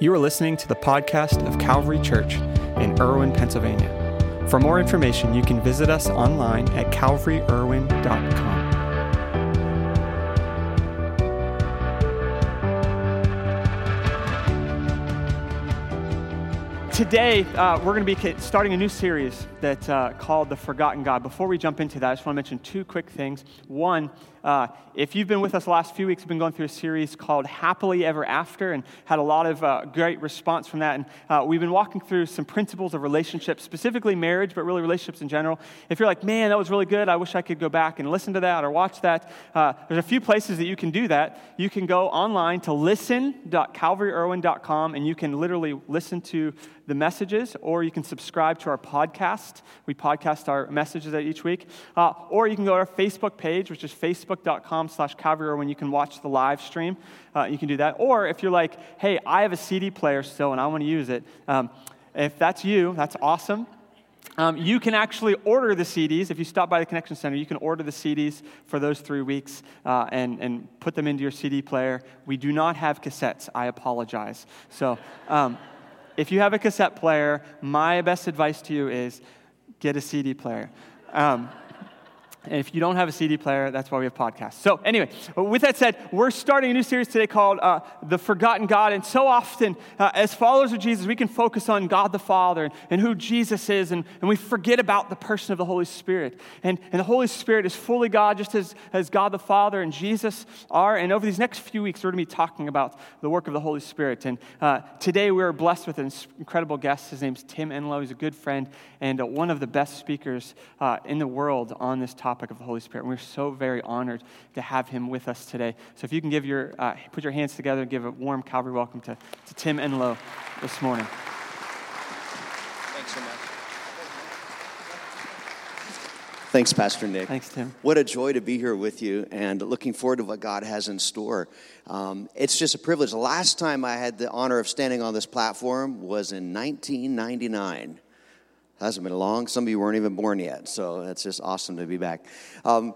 You are listening to the podcast of Calvary Church in Irwin, Pennsylvania. For more information, you can visit us online at calvaryirwin.com. Today, uh, we're going to be starting a new series that's uh, called The Forgotten God. Before we jump into that, I just want to mention two quick things. One, uh, if you've been with us the last few weeks, we've been going through a series called Happily Ever After and had a lot of uh, great response from that. And uh, we've been walking through some principles of relationships, specifically marriage, but really relationships in general. If you're like, man, that was really good, I wish I could go back and listen to that or watch that, uh, there's a few places that you can do that. You can go online to listen.calvaryirwin.com and you can literally listen to the messages, or you can subscribe to our podcast. We podcast our messages each week. Uh, or you can go to our Facebook page, which is facebook.com slash Calvary, when you can watch the live stream. Uh, you can do that. Or if you're like, hey, I have a CD player still and I want to use it, um, if that's you, that's awesome. Um, you can actually order the CDs. If you stop by the Connection Center, you can order the CDs for those three weeks uh, and, and put them into your CD player. We do not have cassettes. I apologize. So, um, if you have a cassette player, my best advice to you is get a CD player. Um, and if you don't have a CD player, that's why we have podcasts. So, anyway, with that said, we're starting a new series today called uh, The Forgotten God. And so often, uh, as followers of Jesus, we can focus on God the Father and, and who Jesus is, and, and, we forget about the person of the Holy Spirit. And, and the Holy Spirit is fully God, just as, as God the Father and Jesus are. And over these next few weeks, we're going to be talking about the work of the Holy Spirit. And uh, today, we are blessed with an incredible guest. His name's Tim Enloe. He's a good friend and uh, one of the best speakers uh, in the world on this topic topic of the Holy Spirit. And we're so very honored to have him with us today. So if you can give your, uh, put your hands together and give a warm Calvary welcome to, to Tim Enloe this morning. Thanks so much. Thanks, Pastor Nick. Thanks, Tim. What a joy to be here with you and looking forward to what God has in store. Um, it's just a privilege. The last time I had the honor of standing on this platform was in 1999 hasn't been long. Some of you weren't even born yet, so it's just awesome to be back. Um,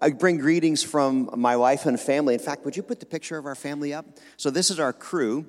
I bring greetings from my wife and family. In fact, would you put the picture of our family up? So, this is our crew.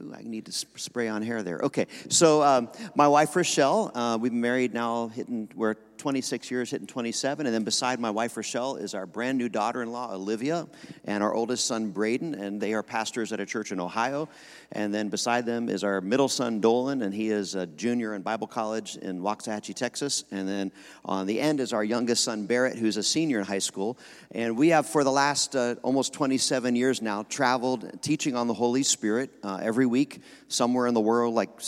Ooh, I need to spray on hair there. Okay, so um, my wife Rochelle, uh, we've been married now, hitting we're 26 years, hitting 27. And then beside my wife, Rochelle, is our brand new daughter in law, Olivia, and our oldest son, Braden. And they are pastors at a church in Ohio. And then beside them is our middle son, Dolan, and he is a junior in Bible college in Waxahachie, Texas. And then on the end is our youngest son, Barrett, who's a senior in high school. And we have, for the last uh, almost 27 years now, traveled teaching on the Holy Spirit uh, every week somewhere in the world, like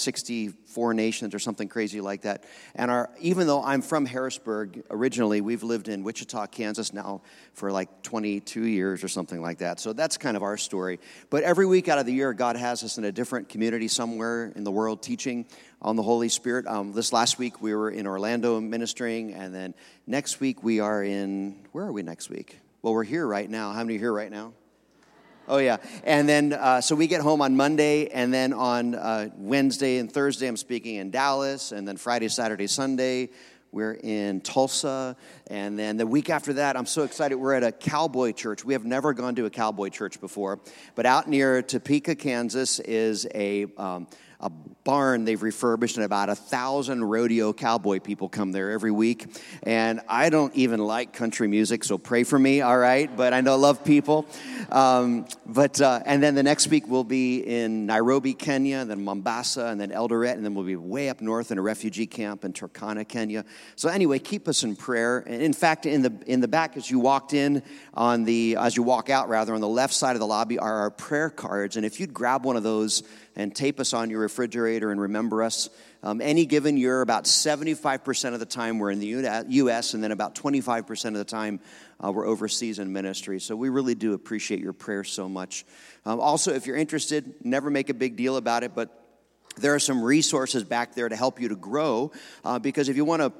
64 nations or something crazy like that. And our, even though I'm from Harrisburg originally, we've lived in Wichita, Kansas now for like 22 years or something like that. So that's kind of our story. But every week out of the year, God has us in a different community somewhere in the world teaching on the Holy Spirit. Um, this last week, we were in Orlando ministering. And then next week, we are in, where are we next week? Well, we're here right now. How many are here right now? Oh, yeah. And then, uh, so we get home on Monday, and then on uh, Wednesday and Thursday, I'm speaking in Dallas, and then Friday, Saturday, Sunday, we're in Tulsa. And then the week after that, I'm so excited. We're at a cowboy church. We have never gone to a cowboy church before, but out near Topeka, Kansas, is a um, a barn they've refurbished, and about a thousand rodeo cowboy people come there every week. And I don't even like country music, so pray for me, all right? But I know I love people. Um, but uh, and then the next week we'll be in Nairobi, Kenya, then Mombasa, and then Eldoret, and then we'll be way up north in a refugee camp in Turkana, Kenya. So anyway, keep us in prayer. And in fact, in the in the back as you walked in on the as you walk out rather on the left side of the lobby are our prayer cards, and if you'd grab one of those and tape us on your refrigerator and remember us. Um, any given year, about 75% of the time we're in the U.S., and then about 25% of the time uh, we're overseas in ministry. So we really do appreciate your prayers so much. Um, also, if you're interested, never make a big deal about it, but there are some resources back there to help you to grow uh, because if you want to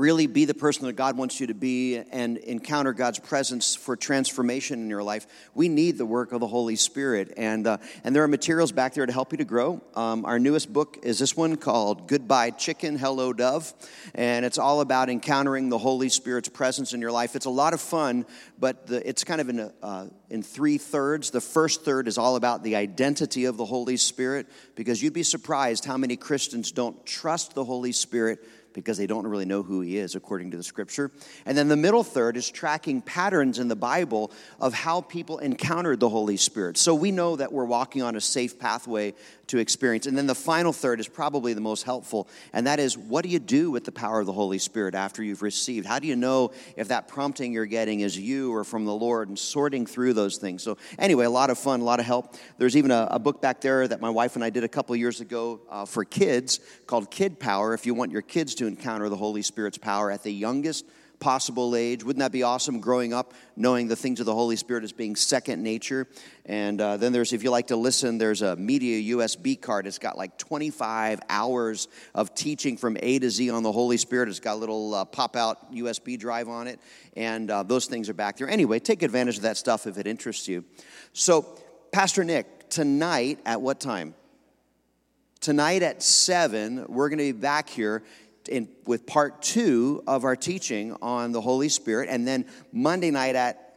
really be the person that God wants you to be and encounter God's presence for transformation in your life, we need the work of the Holy Spirit. And, uh, and there are materials back there to help you to grow. Um, our newest book is this one called Goodbye Chicken, Hello Dove. And it's all about encountering the Holy Spirit's presence in your life. It's a lot of fun, but the, it's kind of in, a, uh, in three thirds. The first third is all about the identity of the Holy Spirit, because you'd be surprised how many Christians don't trust the Holy Spirit because they don't really know who he is according to the scripture. And then the middle third is tracking patterns in the Bible of how people encountered the Holy Spirit. So we know that we're walking on a safe pathway to experience. And then the final third is probably the most helpful, and that is what do you do with the power of the Holy Spirit after you've received? How do you know if that prompting you're getting is you or from the Lord and sorting through those things? So, anyway, a lot of fun, a lot of help. There's even a, a book back there that my wife and I did a couple years ago uh, for kids called Kid Power. If you want your kids to encounter the Holy Spirit's power at the youngest possible age. Wouldn't that be awesome growing up knowing the things of the Holy Spirit as being second nature? And uh, then there's, if you like to listen, there's a media USB card. It's got like 25 hours of teaching from A to Z on the Holy Spirit. It's got a little uh, pop out USB drive on it. And uh, those things are back there. Anyway, take advantage of that stuff if it interests you. So, Pastor Nick, tonight at what time? Tonight at 7, we're going to be back here in, with part two of our teaching on the Holy Spirit. And then Monday night at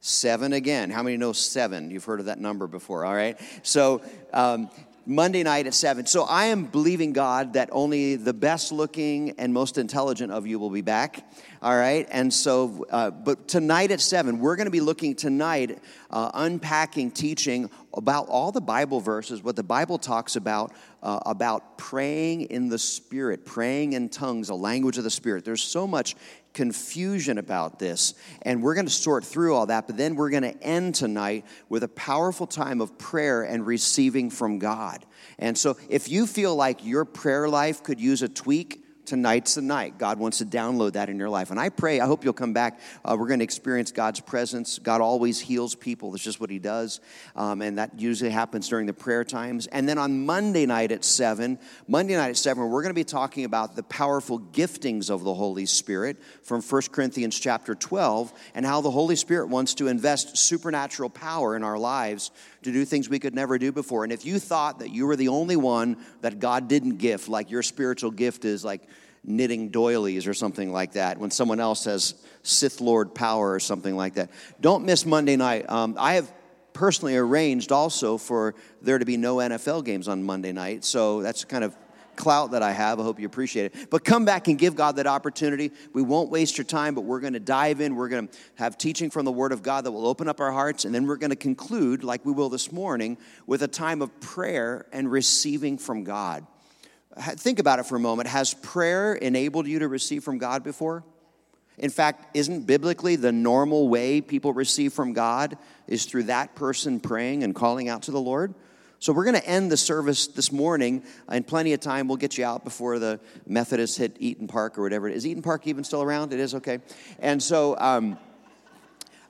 seven again. How many know seven? You've heard of that number before, all right? So, um, Monday night at 7. So I am believing God that only the best looking and most intelligent of you will be back. All right. And so, uh, but tonight at 7, we're going to be looking tonight, uh, unpacking, teaching about all the Bible verses, what the Bible talks about, uh, about praying in the Spirit, praying in tongues, a language of the Spirit. There's so much confusion about this. And we're going to sort through all that, but then we're going to end tonight with a powerful time of prayer and receiving from God. And so if you feel like your prayer life could use a tweak, tonight's the night. God wants to download that in your life. And I pray, I hope you'll come back. Uh, we're going to experience God's presence. God always heals people, that's just what He does. Um, and that usually happens during the prayer times. And then on Monday night at 7, Monday night at 7, we're going to be talking about the powerful giftings of the Holy Spirit from 1 Corinthians chapter 12 and how the Holy Spirit wants to invest supernatural power in our lives to do things we could never do before. And if you thought that you were the only one that God didn't gift, like your spiritual gift is like knitting doilies or something like that, when someone else has Sith Lord power or something like that, don't miss Monday night. Um, I have personally arranged also for there to be no NFL games on Monday night, so that's kind of clout that I have. I hope you appreciate it. But come back and give God that opportunity. We won't waste your time, but we're going to dive in. We're going to have teaching from the Word of God that will open up our hearts, and then we're going to conclude, like we will this morning, with a time of prayer and receiving from God. Think about it for a moment. Has prayer enabled you to receive from God before? In fact, isn't biblically the normal way people receive from God is through that person praying and calling out to the Lord? So we're going to end the service this morning in plenty of time. We'll get you out before the Methodists hit Eat'n Park or whatever. Is Eat'n Park even still around? It is okay. And so, um,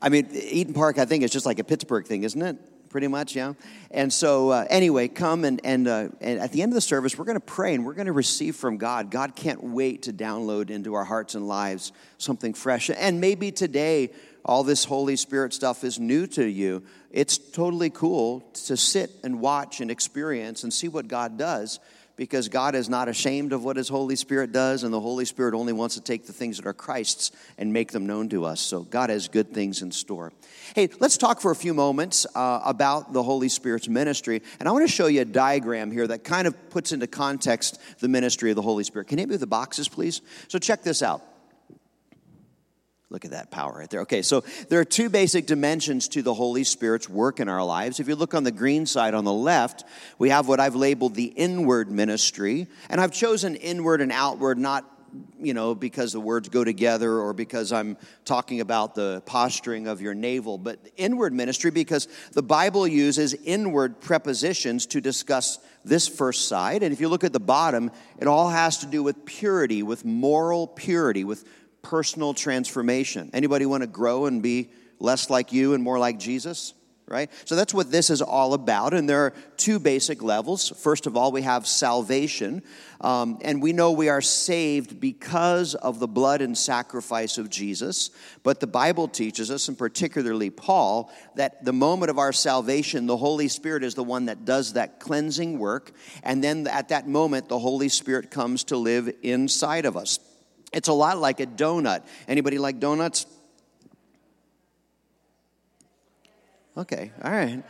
I mean, Eat'n Park, I think, is just like a Pittsburgh thing, isn't it? pretty much, yeah. And so, uh, anyway, come and and, uh, and at the end of the service, we're going to pray and we're going to receive from God. God can't wait to download into our hearts and lives something fresh. And maybe today all this Holy Spirit stuff is new to you, it's totally cool to sit and watch and experience and see what God does because God is not ashamed of what His Holy Spirit does, and the Holy Spirit only wants to take the things that are Christ's and make them known to us. So God has good things in store. Hey, let's talk for a few moments uh, about the Holy Spirit's ministry. And I want to show you a diagram here that kind of puts into context the ministry of the Holy Spirit. Can you move the boxes, please? So check this out. Look at that power right there. Okay, so there are two basic dimensions to the Holy Spirit's work in our lives. If you look on the green side on the left, we have what I've labeled the inward ministry. And I've chosen inward and outward not you know, because the words go together or because I'm talking about the posturing of your navel, but inward ministry because the Bible uses inward prepositions to discuss this first side. And if you look at the bottom, it all has to do with purity, with moral purity, with personal transformation. Anybody want to grow and be less like you and more like Jesus? right? So that's what this is all about. And there are two basic levels. First of all, we have salvation. Um, and we know we are saved because of the blood and sacrifice of Jesus. But the Bible teaches us, and particularly Paul, that the moment of our salvation, the Holy Spirit is the one that does that cleansing work. And then at that moment, the Holy Spirit comes to live inside of us. It's a lot like a donut. Anybody like donuts? Okay, all right.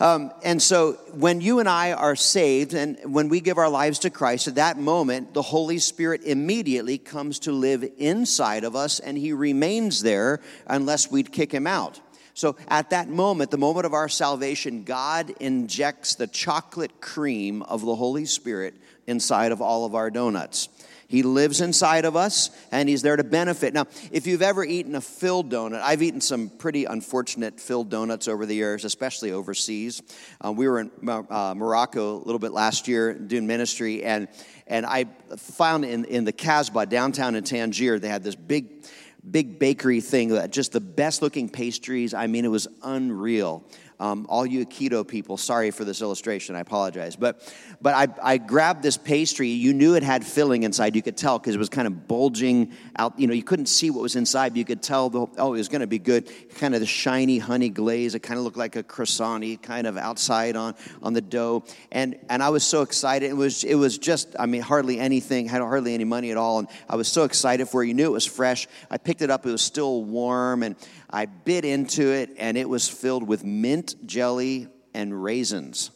Um, and so when you and I are saved and when we give our lives to Christ, at that moment, the Holy Spirit immediately comes to live inside of us and he remains there unless we'd kick him out. So at that moment, the moment of our salvation, God injects the chocolate cream of the Holy Spirit inside of all of our donuts. He lives inside of us and he's there to benefit. Now, if you've ever eaten a filled donut, I've eaten some pretty unfortunate filled donuts over the years, especially overseas. Uh, we were in uh, Morocco a little bit last year doing ministry, and, and I found in, in the Casbah downtown in Tangier, they had this big big bakery thing that just the best looking pastries. I mean, it was unreal. Um, all you keto people, sorry for this illustration. I apologize. But, but I, I grabbed this pastry. You knew it had filling inside. You could tell because it was kind of bulging out. You know, you couldn't see what was inside, but you could tell, the, oh, it was going to be good. Kind of the shiny honey glaze. It kind of looked like a croissant kind of outside on, on the dough. And, and I was so excited. It was, it was just, I mean, hardly anything, had hardly any money at all. And I was so excited for it. You knew it was fresh. I picked it up. It was still warm. And I bit into it, and it was filled with mint jelly and raisins.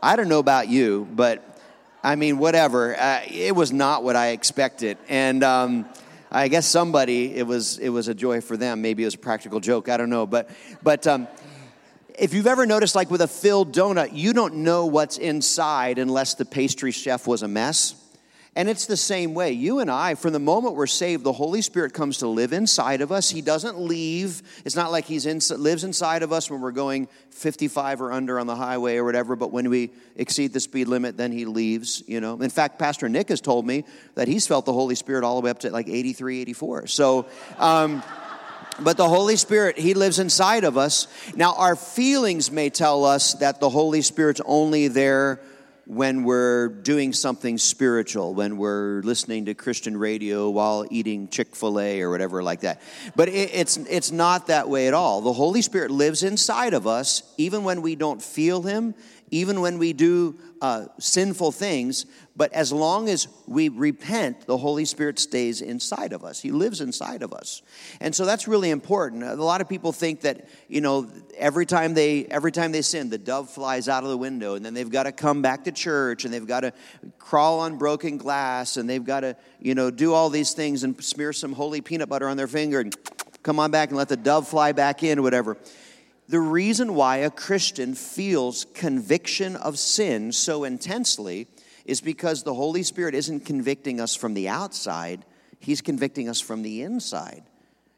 I don't know about you, but I mean, whatever. Uh, it was not what I expected, and um, I guess somebody it was it was a joy for them. Maybe it was a practical joke. I don't know, but but. Um, if you've ever noticed, like with a filled donut, you don't know what's inside unless the pastry chef was a mess. And it's the same way. You and I, from the moment we're saved, the Holy Spirit comes to live inside of us. He doesn't leave. It's not like He in, lives inside of us when we're going 55 or under on the highway or whatever, but when we exceed the speed limit, then He leaves, you know. In fact, Pastor Nick has told me that he's felt the Holy Spirit all the way up to like 83, 84. So, um, but the Holy Spirit, He lives inside of us. Now, our feelings may tell us that the Holy Spirit's only there when we're doing something spiritual, when we're listening to Christian radio while eating Chick fil A or whatever like that. But it, it's, it's not that way at all. The Holy Spirit lives inside of us, even when we don't feel Him, even when we do uh, sinful things, but as long as we repent, the Holy Spirit stays inside of us. He lives inside of us. And so that's really important. A lot of people think that, you know, every time they every time they sin, the dove flies out of the window and then they've got to come back to church and they've got to crawl on broken glass and they've got to, you know, do all these things and smear some holy peanut butter on their finger and come on back and let the dove fly back in or whatever. The reason why a Christian feels conviction of sin so intensely is because the Holy Spirit isn't convicting us from the outside, He's convicting us from the inside.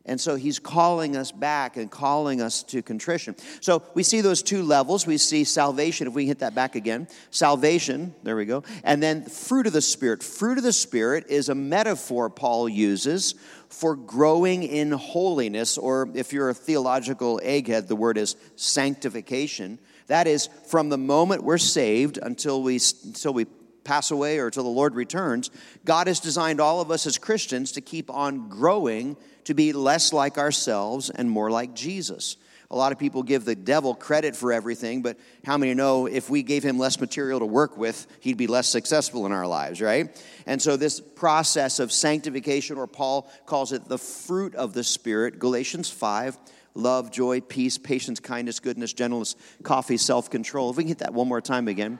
And so he's calling us back and calling us to contrition. So we see those two levels. We see salvation, if we hit that back again. Salvation, there we go. And then fruit of the Spirit. Fruit of the Spirit is a metaphor Paul uses for growing in holiness, or if you're a theological egghead, the word is sanctification. That is, from the moment we're saved until we, until we pass away or until the Lord returns, God has designed all of us as Christians to keep on growing to be less like ourselves and more like Jesus. A lot of people give the devil credit for everything, but how many know if we gave him less material to work with, he'd be less successful in our lives, right? And so, this process of sanctification, or Paul calls it the fruit of the Spirit, Galatians 5 love, joy, peace, patience, kindness, goodness, gentleness, coffee, self control. If we can hit that one more time again.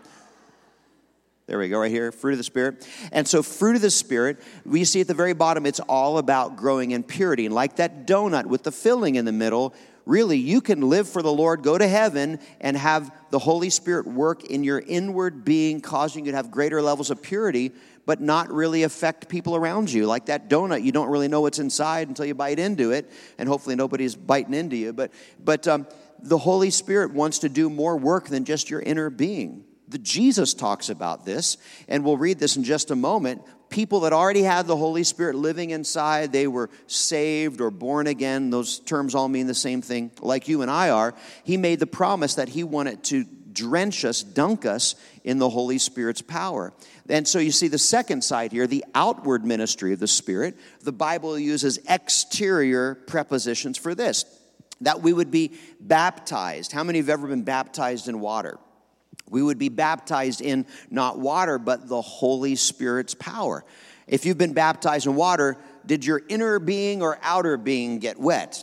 There we go, right here, fruit of the Spirit. And so, fruit of the Spirit, we see at the very bottom, it's all about growing in purity. And like that donut with the filling in the middle, really, you can live for the Lord, go to heaven, and have the Holy Spirit work in your inward being, causing you to have greater levels of purity, but not really affect people around you. Like that donut, you don't really know what's inside until you bite into it, and hopefully nobody's biting into you. But, but um, the Holy Spirit wants to do more work than just your inner being The Jesus talks about this, and we'll read this in just a moment. People that already had the Holy Spirit living inside, they were saved or born again. Those terms all mean the same thing, like you and I are. He made the promise that He wanted to drench us, dunk us in the Holy Spirit's power. And so you see the second side here, the outward ministry of the Spirit. The Bible uses exterior prepositions for this that we would be baptized. How many have ever been baptized in water? We would be baptized in not water, but the Holy Spirit's power. If you've been baptized in water, did your inner being or outer being get wet?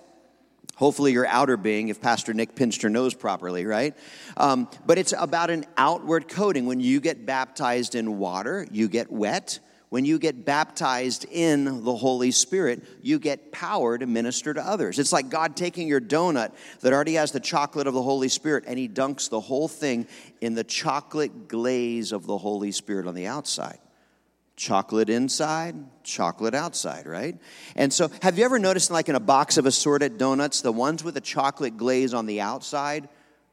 Hopefully, your outer being, if Pastor Nick pinched your nose properly, right? Um, but it's about an outward coating. When you get baptized in water, you get wet. When you get baptized in the Holy Spirit, you get power to minister to others. It's like God taking your donut that already has the chocolate of the Holy Spirit and He dunks the whole thing in the chocolate glaze of the Holy Spirit on the outside chocolate inside, chocolate outside, right? And so, have you ever noticed, like in a box of assorted donuts, the ones with the chocolate glaze on the outside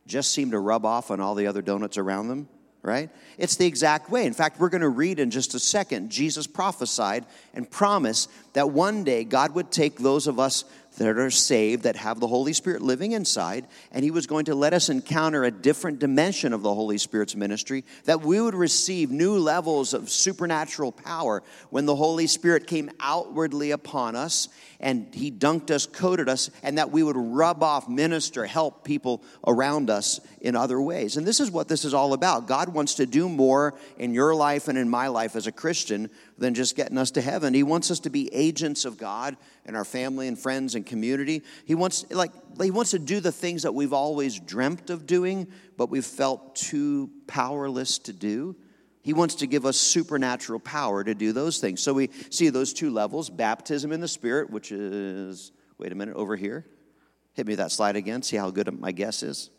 just seem to rub off on all the other donuts around them, right? It's the exact way. In fact, we're going to read in just a second. Jesus prophesied and promised that one day God would take those of us that are saved, that have the Holy Spirit living inside, and He was going to let us encounter a different dimension of the Holy Spirit's ministry, that we would receive new levels of supernatural power when the Holy Spirit came outwardly upon us and He dunked us, coated us, and that we would rub off, minister, help people around us in other ways. And this is what this is all about. God wants to do more in your life and in my life as a Christian than just getting us to heaven. He wants us to be agents of God in our family and friends and community. He wants like he wants to do the things that we've always dreamt of doing, but we've felt too powerless to do. He wants to give us supernatural power to do those things. So we see those two levels baptism in the Spirit, which is, wait a minute, over here. Hit me that slide again, see how good my guess is.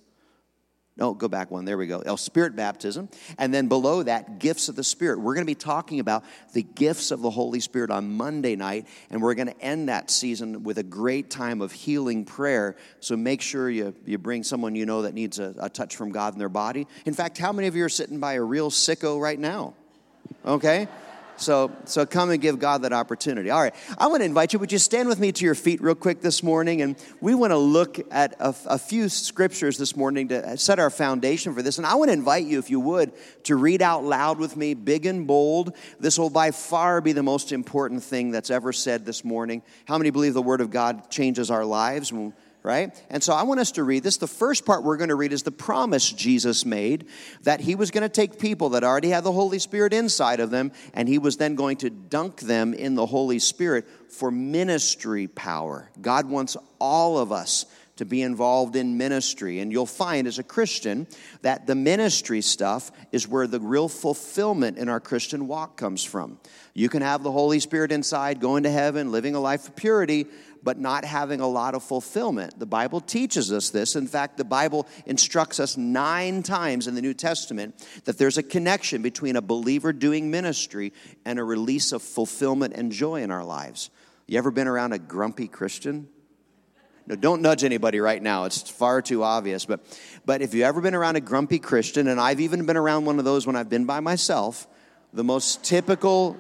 No, go back one. There we go. Oh, spirit baptism. And then below that, gifts of the Spirit. We're going to be talking about the gifts of the Holy Spirit on Monday night, and we're going to end that season with a great time of healing prayer. So make sure you, you bring someone you know that needs a, a touch from God in their body. In fact, how many of you are sitting by a real sicko right now? Okay? So, so come and give God that opportunity. All right, I want to invite you. Would you stand with me to your feet real quick this morning? And we want to look at a, a few scriptures this morning to set our foundation for this. And I want to invite you, if you would, to read out loud with me, big and bold. This will by far be the most important thing that's ever said this morning. How many believe the Word of God changes our lives? Right? And so I want us to read this. The first part we're going to read is the promise Jesus made that he was going to take people that already had the Holy Spirit inside of them and he was then going to dunk them in the Holy Spirit for ministry power. God wants all of us to be involved in ministry. And you'll find as a Christian that the ministry stuff is where the real fulfillment in our Christian walk comes from. You can have the Holy Spirit inside, going to heaven, living a life of purity, but not having a lot of fulfillment. The Bible teaches us this. In fact, the Bible instructs us nine times in the New Testament that there's a connection between a believer doing ministry and a release of fulfillment and joy in our lives. You ever been around a grumpy Christian? No, don't nudge anybody right now. It's far too obvious. But, but if you've ever been around a grumpy Christian, and I've even been around one of those when I've been by myself, the most typical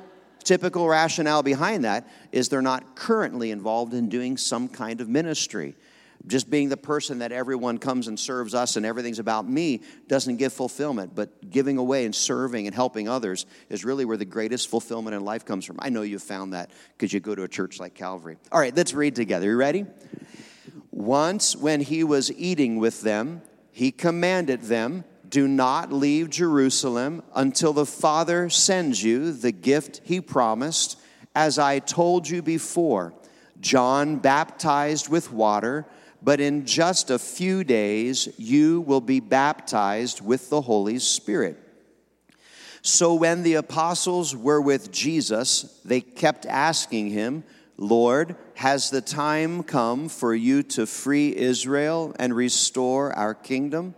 typical rationale behind that is they're not currently involved in doing some kind of ministry. Just being the person that everyone comes and serves us and everything's about me doesn't give fulfillment, but giving away and serving and helping others is really where the greatest fulfillment in life comes from. I know you've found that because you go to a church like Calvary. All right, let's read together. You ready? Once, when he was eating with them, he commanded them do not leave Jerusalem until the Father sends you the gift he promised, as I told you before. John baptized with water, but in just a few days you will be baptized with the Holy Spirit. So when the apostles were with Jesus, they kept asking him, Lord, has the time come for you to free Israel and restore our kingdom?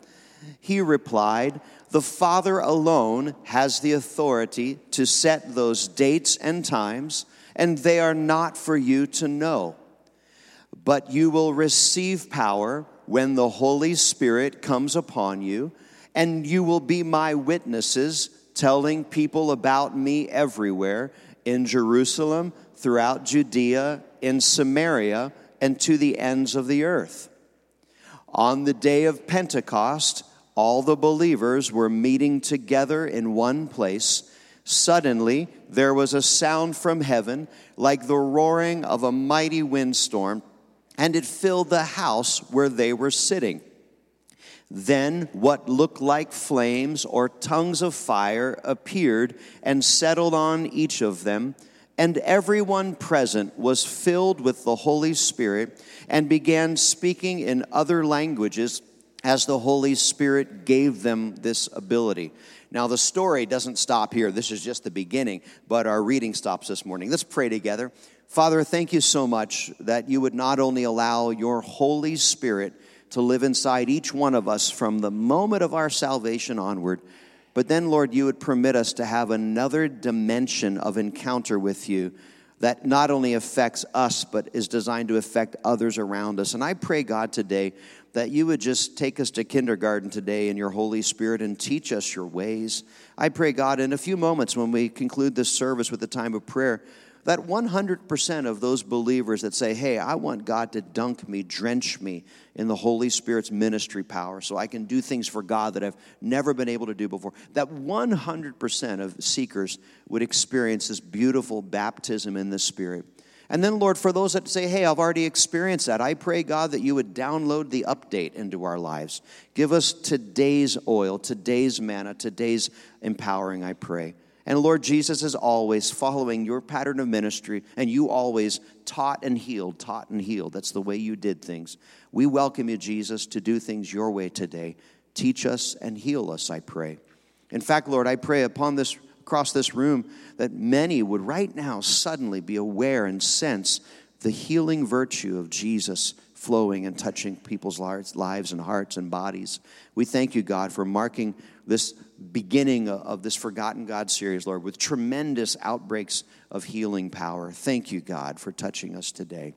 He replied, The Father alone has the authority to set those dates and times, and they are not for you to know. But you will receive power when the Holy Spirit comes upon you, And you will be my witnesses, telling people about me everywhere in Jerusalem, throughout Judea, in Samaria, and to the ends of the earth. On the day of Pentecost, all the believers were meeting together in one place. Suddenly, there was a sound from heaven like the roaring of a mighty windstorm, and it filled the house where they were sitting. Then what looked like flames or tongues of fire appeared and settled on each of them, and everyone present was filled with the Holy Spirit and began speaking in other languages as the Holy Spirit gave them this ability. Now, the story doesn't stop here. This is just the beginning, but our reading stops this morning. Let's pray together. Father, thank you so much that you would not only allow your Holy Spirit to live inside each one of us from the moment of our salvation onward, but then, Lord, you would permit us to have another dimension of encounter with you that not only affects us, but is designed to affect others around us. And I pray, God, today that you would just take us to kindergarten today in your Holy Spirit and teach us your ways. I pray, God, in a few moments when we conclude this service with the time of prayer, that 100% of those believers that say, Hey, I want God to dunk me, drench me in the Holy Spirit's ministry power so I can do things for God that I've never been able to do before, that 100% of seekers would experience this beautiful baptism in the Spirit. And then, Lord, for those that say, hey, I've already experienced that, I pray, God, that you would download the update into our lives. Give us today's oil, today's manna, today's empowering, I pray. And Lord Jesus is always following your pattern of ministry, and you always taught and healed, taught and healed. That's the way you did things. We welcome you, Jesus, to do things your way today. Teach us and heal us, I pray. In fact, Lord, I pray upon this across this room that many would right now suddenly be aware and sense the healing virtue of Jesus flowing and touching people's lives and hearts and bodies. We thank you, God, for marking this beginning of this Forgotten God series, Lord, with tremendous outbreaks of healing power. Thank you, God, for touching us today.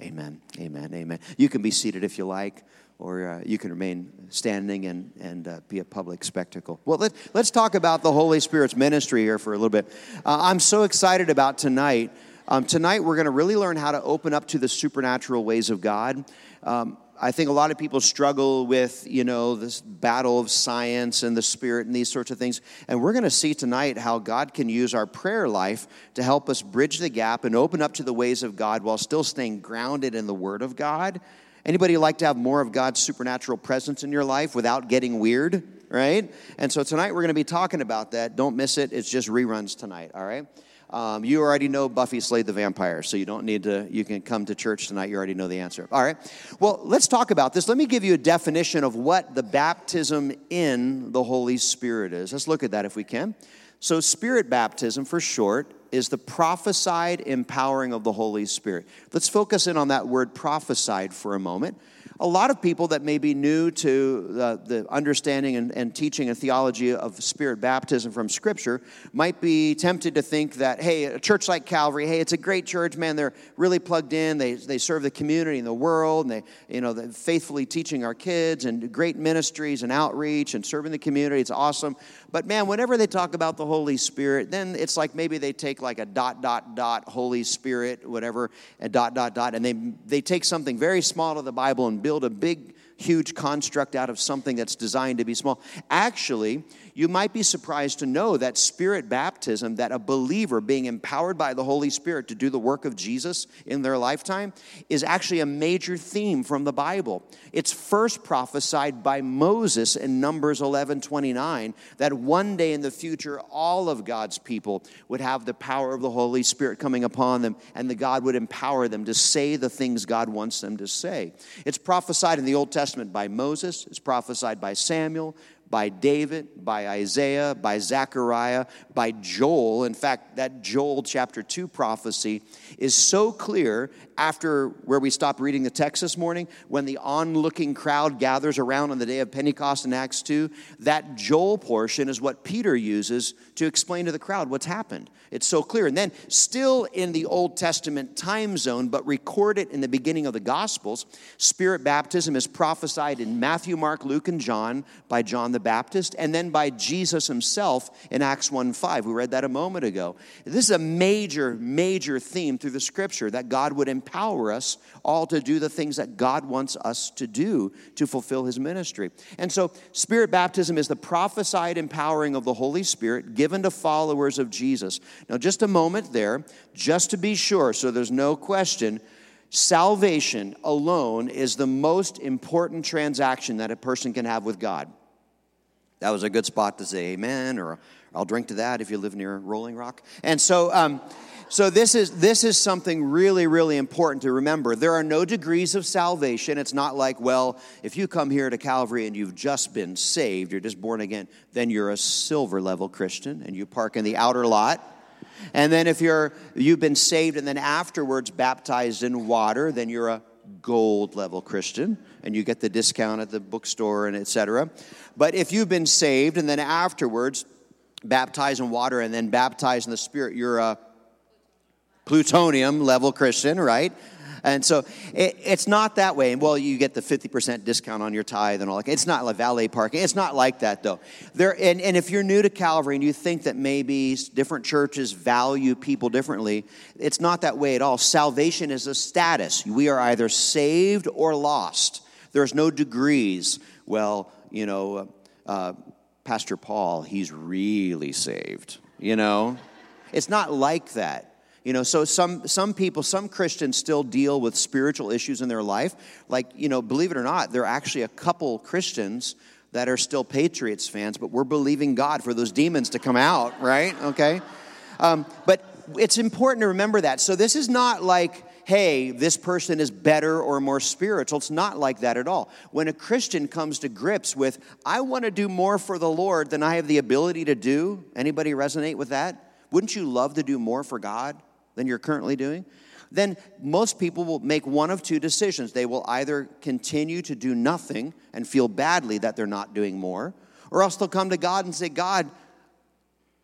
Amen. Amen. Amen. You can be seated if you like or uh, you can remain standing and, and uh, be a public spectacle. Well, let, let's talk about the Holy Spirit's ministry here for a little bit. Uh, I'm so excited about tonight. Um, tonight, we're going to really learn how to open up to the supernatural ways of God. Um, I think a lot of people struggle with, you know, this battle of science and the spirit and these sorts of things. And we're going to see tonight how God can use our prayer life to help us bridge the gap and open up to the ways of God while still staying grounded in the Word of God Anybody like to have more of God's supernatural presence in your life without getting weird, right? And so tonight we're going to be talking about that. Don't miss it. It's just reruns tonight, all right? Um, you already know Buffy slayed the vampire, so you don't need to, you can come to church tonight. You already know the answer. All right. Well, let's talk about this. Let me give you a definition of what the baptism in the Holy Spirit is. Let's look at that if we can. So, spirit baptism for short is the prophesied empowering of the Holy Spirit. Let's focus in on that word prophesied for a moment a lot of people that may be new to the, the understanding and, and, teaching and theology of spirit baptism from Scripture might be tempted to think that, hey, a church like Calvary, hey, it's a great church, man. They're really plugged in. They, they serve the community and the world, and they, you know, they're faithfully teaching our kids and great ministries and outreach and serving the community. It's awesome. But man, whenever they talk about the Holy Spirit, then it's like maybe they take like a dot, dot, dot, Holy Spirit, whatever, and dot, dot, dot, and they, they take something very small of the Bible and build a big huge construct out of something that's designed to be small. Actually, you might be surprised to know that spirit baptism, that a believer being empowered by the Holy Spirit to do the work of Jesus in their lifetime, is actually a major theme from the Bible. It's first prophesied by Moses in Numbers 11 29 that one day in the future, all of God's people would have the power of the Holy Spirit coming upon them, and the God would empower them to say the things God wants them to say. It's prophesied in the Old Testament Testament by Moses, it's prophesied by Samuel, by David, by Isaiah, by Zechariah, by Joel. In fact, that Joel chapter 2 prophecy is so clear after where we stopped reading the text this morning, when the onlooking crowd gathers around on the day of Pentecost in Acts 2, that Joel portion is what Peter uses to explain to the crowd what's happened. It's so clear. And then, still in the Old Testament time zone, but recorded in the beginning of the Gospels, Spirit baptism is prophesied in Matthew, Mark, Luke, and John by John the Baptist and then by Jesus himself in Acts 1 5. We read that a moment ago. This is a major, major theme through the scripture that God would empower us all to do the things that God wants us to do to fulfill his ministry. And so, Spirit baptism is the prophesied empowering of the Holy Spirit given to followers of Jesus. Now, just a moment there, just to be sure, so there's no question salvation alone is the most important transaction that a person can have with God. That was a good spot to say amen, or I'll drink to that if you live near Rolling Rock. And so, um, so this is this is something really, really important to remember. There are no degrees of salvation. It's not like, well, if you come here to Calvary and you've just been saved, you're just born again, then you're a silver level Christian and you park in the outer lot and then if you're you've been saved and then afterwards baptized in water, then you're a gold level Christian and you get the discount at the bookstore and etc. But if you've been saved and then afterwards baptized in water and then baptized in the spirit, you're a plutonium level Christian, right? And so it, it's not that way. And well, you get the 50% discount on your tithe and all that. It's not like valet parking. It's not like that, though. There, and, and if you're new to Calvary and you think that maybe different churches value people differently, it's not that way at all. Salvation is a status. We are either saved or lost. There's no degrees. Well, you know, uh, Pastor Paul, he's really saved, you know? It's not like that. You know, so some, some people, some Christians still deal with spiritual issues in their life. Like, you know, believe it or not, there are actually a couple Christians that are still Patriots fans, but we're believing God for those demons to come out, right? Okay? Um, but it's important to remember that. So this is not like, hey, this person is better or more spiritual. It's not like that at all. When a Christian comes to grips with, I want to do more for the Lord than I have the ability to do, anybody resonate with that? Wouldn't you love to do more for God? Than you're currently doing, then most people will make one of two decisions. They will either continue to do nothing and feel badly that they're not doing more, or else they'll come to God and say, God,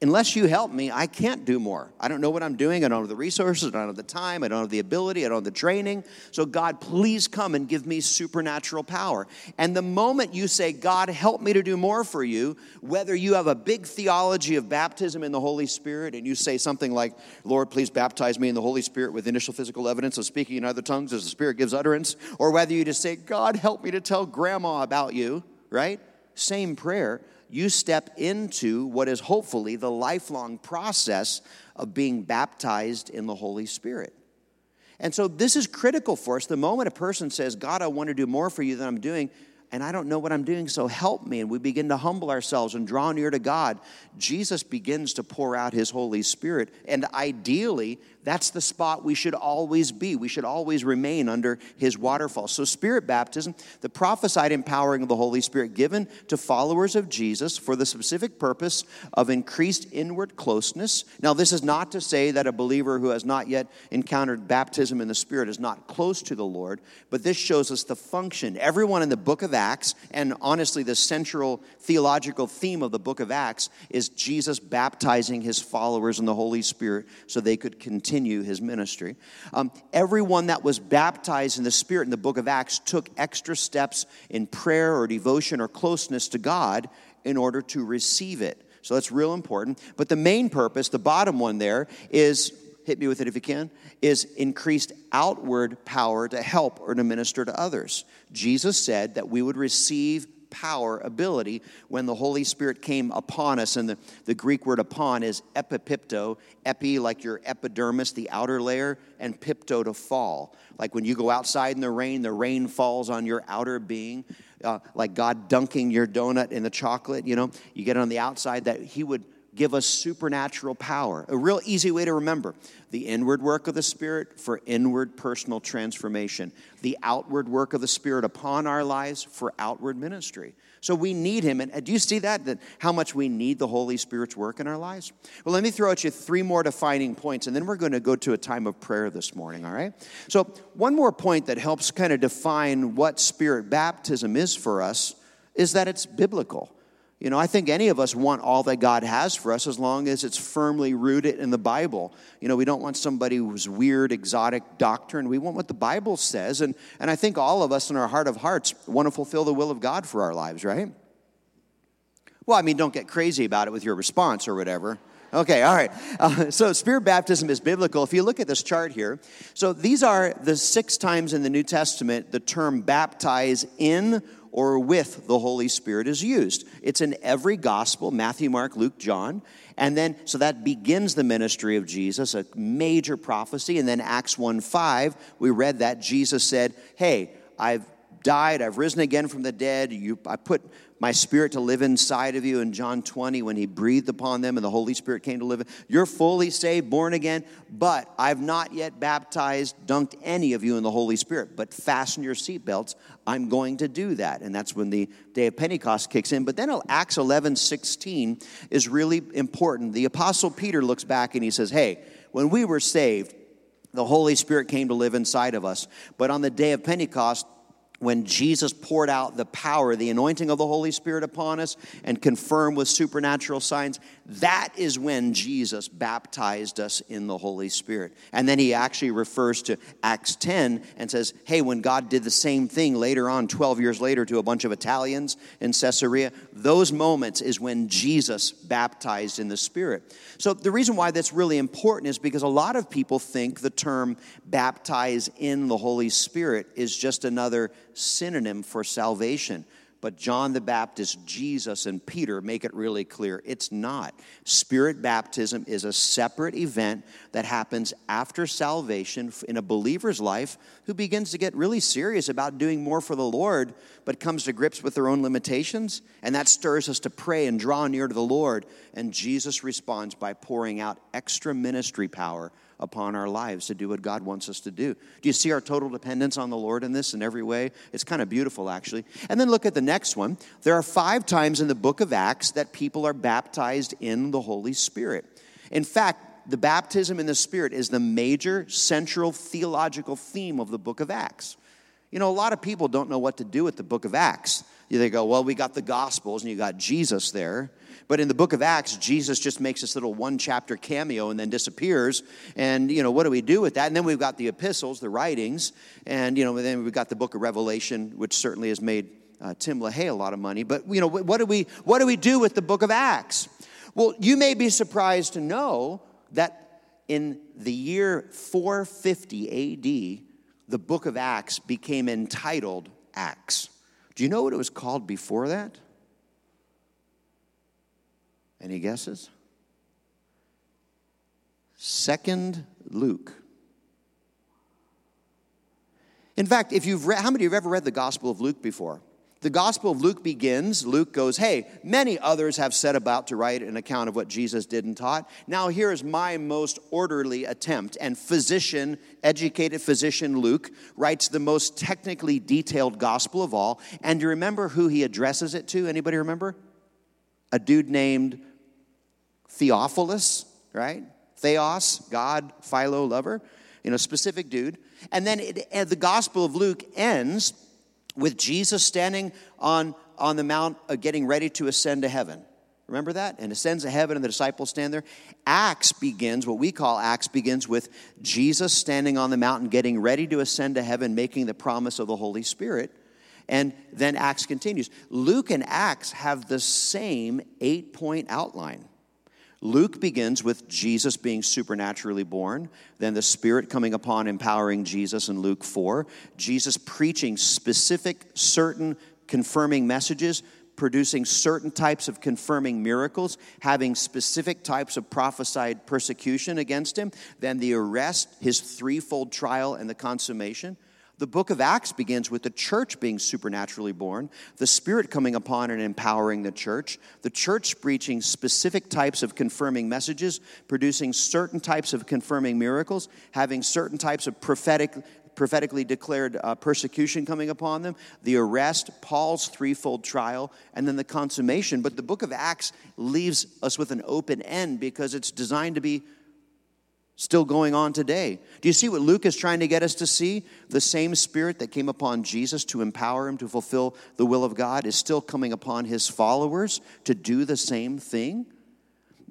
unless you help me, I can't do more. I don't know what I'm doing. I don't have the resources. I don't have the time. I don't have the ability. I don't have the training. So, God, please come and give me supernatural power. And the moment you say, God, help me to do more for you, whether you have a big theology of baptism in the Holy Spirit and you say something like, Lord, please baptize me in the Holy Spirit with initial physical evidence of speaking in other tongues as the Spirit gives utterance, or whether you just say, God, help me to tell grandma about you, right? Same prayer you step into what is hopefully the lifelong process of being baptized in the Holy Spirit. And so this is critical for us. The moment a person says, God, I want to do more for you than I'm doing, and I don't know what I'm doing, so help me. And we begin to humble ourselves and draw near to God. Jesus begins to pour out his Holy Spirit. And ideally, that's the spot we should always be. We should always remain under his waterfall. So, Spirit baptism, the prophesied empowering of the Holy Spirit given to followers of Jesus for the specific purpose of increased inward closeness. Now, this is not to say that a believer who has not yet encountered baptism in the Spirit is not close to the Lord, but this shows us the function. Everyone in the book of Acts, and honestly, the central theological theme of the book of Acts is Jesus baptizing his followers in the Holy Spirit so they could continue continue his ministry. Um, everyone that was baptized in the Spirit in the book of Acts took extra steps in prayer or devotion or closeness to God in order to receive it. So that's real important. But the main purpose, the bottom one there, is hit me with it if you can, is increased outward power to help or to minister to others. Jesus said that we would receive power, ability, when the Holy Spirit came upon us. And the, the Greek word upon is epipipto. Epi, like your epidermis, the outer layer, and pipto, to fall. Like when you go outside in the rain, the rain falls on your outer being. Uh, like God dunking your donut in the chocolate, you know, you get it on the outside, that He would give us supernatural power. A real easy way to remember the inward work of the Spirit for inward personal transformation, the outward work of the Spirit upon our lives for outward ministry. So we need Him. And do you see that? That how much we need the Holy Spirit's work in our lives? Well, let me throw at you three more defining points, and then we're going to go to a time of prayer this morning, all right? So, one more point that helps kind of define what Spirit baptism is for us is that it's biblical. You know, I think any of us want all that God has for us as long as it's firmly rooted in the Bible. You know, we don't want somebody who's weird, exotic doctrine. We want what the Bible says. And, and I think all of us in our heart of hearts want to fulfill the will of God for our lives, right? Well, I mean, don't get crazy about it with your response or whatever. Okay, all right. Uh, so, spirit baptism is biblical. If you look at this chart here, so these are the six times in the New Testament the term baptize in or with the Holy Spirit is used. It's in every gospel Matthew, Mark, Luke, John. And then, so that begins the ministry of Jesus, a major prophecy. And then, Acts 1 5, we read that Jesus said, Hey, I've died, I've risen again from the dead. You, I put my spirit to live inside of you in John 20 when he breathed upon them and the Holy Spirit came to live. You're fully saved, born again, but I've not yet baptized, dunked any of you in the Holy Spirit. But fasten your seatbelts. I'm going to do that. And that's when the day of Pentecost kicks in. But then Acts 11 16 is really important. The Apostle Peter looks back and he says, Hey, when we were saved, the Holy Spirit came to live inside of us. But on the day of Pentecost, when Jesus poured out the power, the anointing of the Holy Spirit upon us and confirmed with supernatural signs, that is when Jesus baptized us in the Holy Spirit. And then he actually refers to Acts 10 and says, hey, when God did the same thing later on, 12 years later, to a bunch of Italians in Caesarea, those moments is when Jesus baptized in the Spirit. So the reason why that's really important is because a lot of people think the term baptize in the Holy Spirit is just another synonym for salvation. But John the Baptist, Jesus, and Peter make it really clear it's not. Spirit baptism is a separate event that happens after salvation in a believer's life who begins to get really serious about doing more for the Lord, but comes to grips with their own limitations. And that stirs us to pray and draw near to the Lord. And Jesus responds by pouring out extra ministry power upon our lives to do what God wants us to do. Do you see our total dependence on the Lord in this in every way? It's kind of beautiful, actually. And then look at the next one. There are five times in the book of Acts that people are baptized in the Holy Spirit. In fact, the baptism in the Spirit is the major central theological theme of the book of Acts. You know, a lot of people don't know what to do with the book of Acts. They go, well, we got the Gospels and you got Jesus there. But in the book of Acts, Jesus just makes this little one chapter cameo and then disappears. And, you know, what do we do with that? And then we've got the epistles, the writings, and, you know, then we've got the book of Revelation, which certainly has made uh, Tim LaHaye a lot of money. But, you know, what do, we, what do we do with the book of Acts? Well, you may be surprised to know that in the year 450 AD, the book of Acts became entitled Acts. Do you know what it was called before that? Any guesses? Second Luke. In fact, if you've read, how many of you have ever read the Gospel of Luke before? The Gospel of Luke begins, Luke goes, Hey, many others have set about to write an account of what Jesus did and taught. Now, here is my most orderly attempt. And physician, educated physician Luke, writes the most technically detailed gospel of all. And do you remember who he addresses it to? Anybody remember? A dude named Theophilus, right? Theos, God, Philo, lover, you know, specific dude. And then it, and the Gospel of Luke ends with Jesus standing on, on the mount of getting ready to ascend to heaven. Remember that? And ascends to heaven, and the disciples stand there. Acts begins, what we call Acts begins with Jesus standing on the mountain, getting ready to ascend to heaven, making the promise of the Holy Spirit. And then Acts continues. Luke and Acts have the same eight point outline. Luke begins with Jesus being supernaturally born, then the Spirit coming upon, empowering Jesus in Luke 4, Jesus preaching specific, certain, confirming messages, producing certain types of confirming miracles, having specific types of prophesied persecution against him, then the arrest, his threefold trial, and the consummation. The book of Acts begins with the church being supernaturally born, the Spirit coming upon and empowering the church, the church preaching specific types of confirming messages, producing certain types of confirming miracles, having certain types of prophetic prophetically declared uh, persecution coming upon them, the arrest, Paul's threefold trial, and then the consummation. But the book of Acts leaves us with an open end because it's designed to be still going on today. Do you see what Luke is trying to get us to see? The same spirit that came upon Jesus to empower him to fulfill the will of God is still coming upon his followers to do the same thing.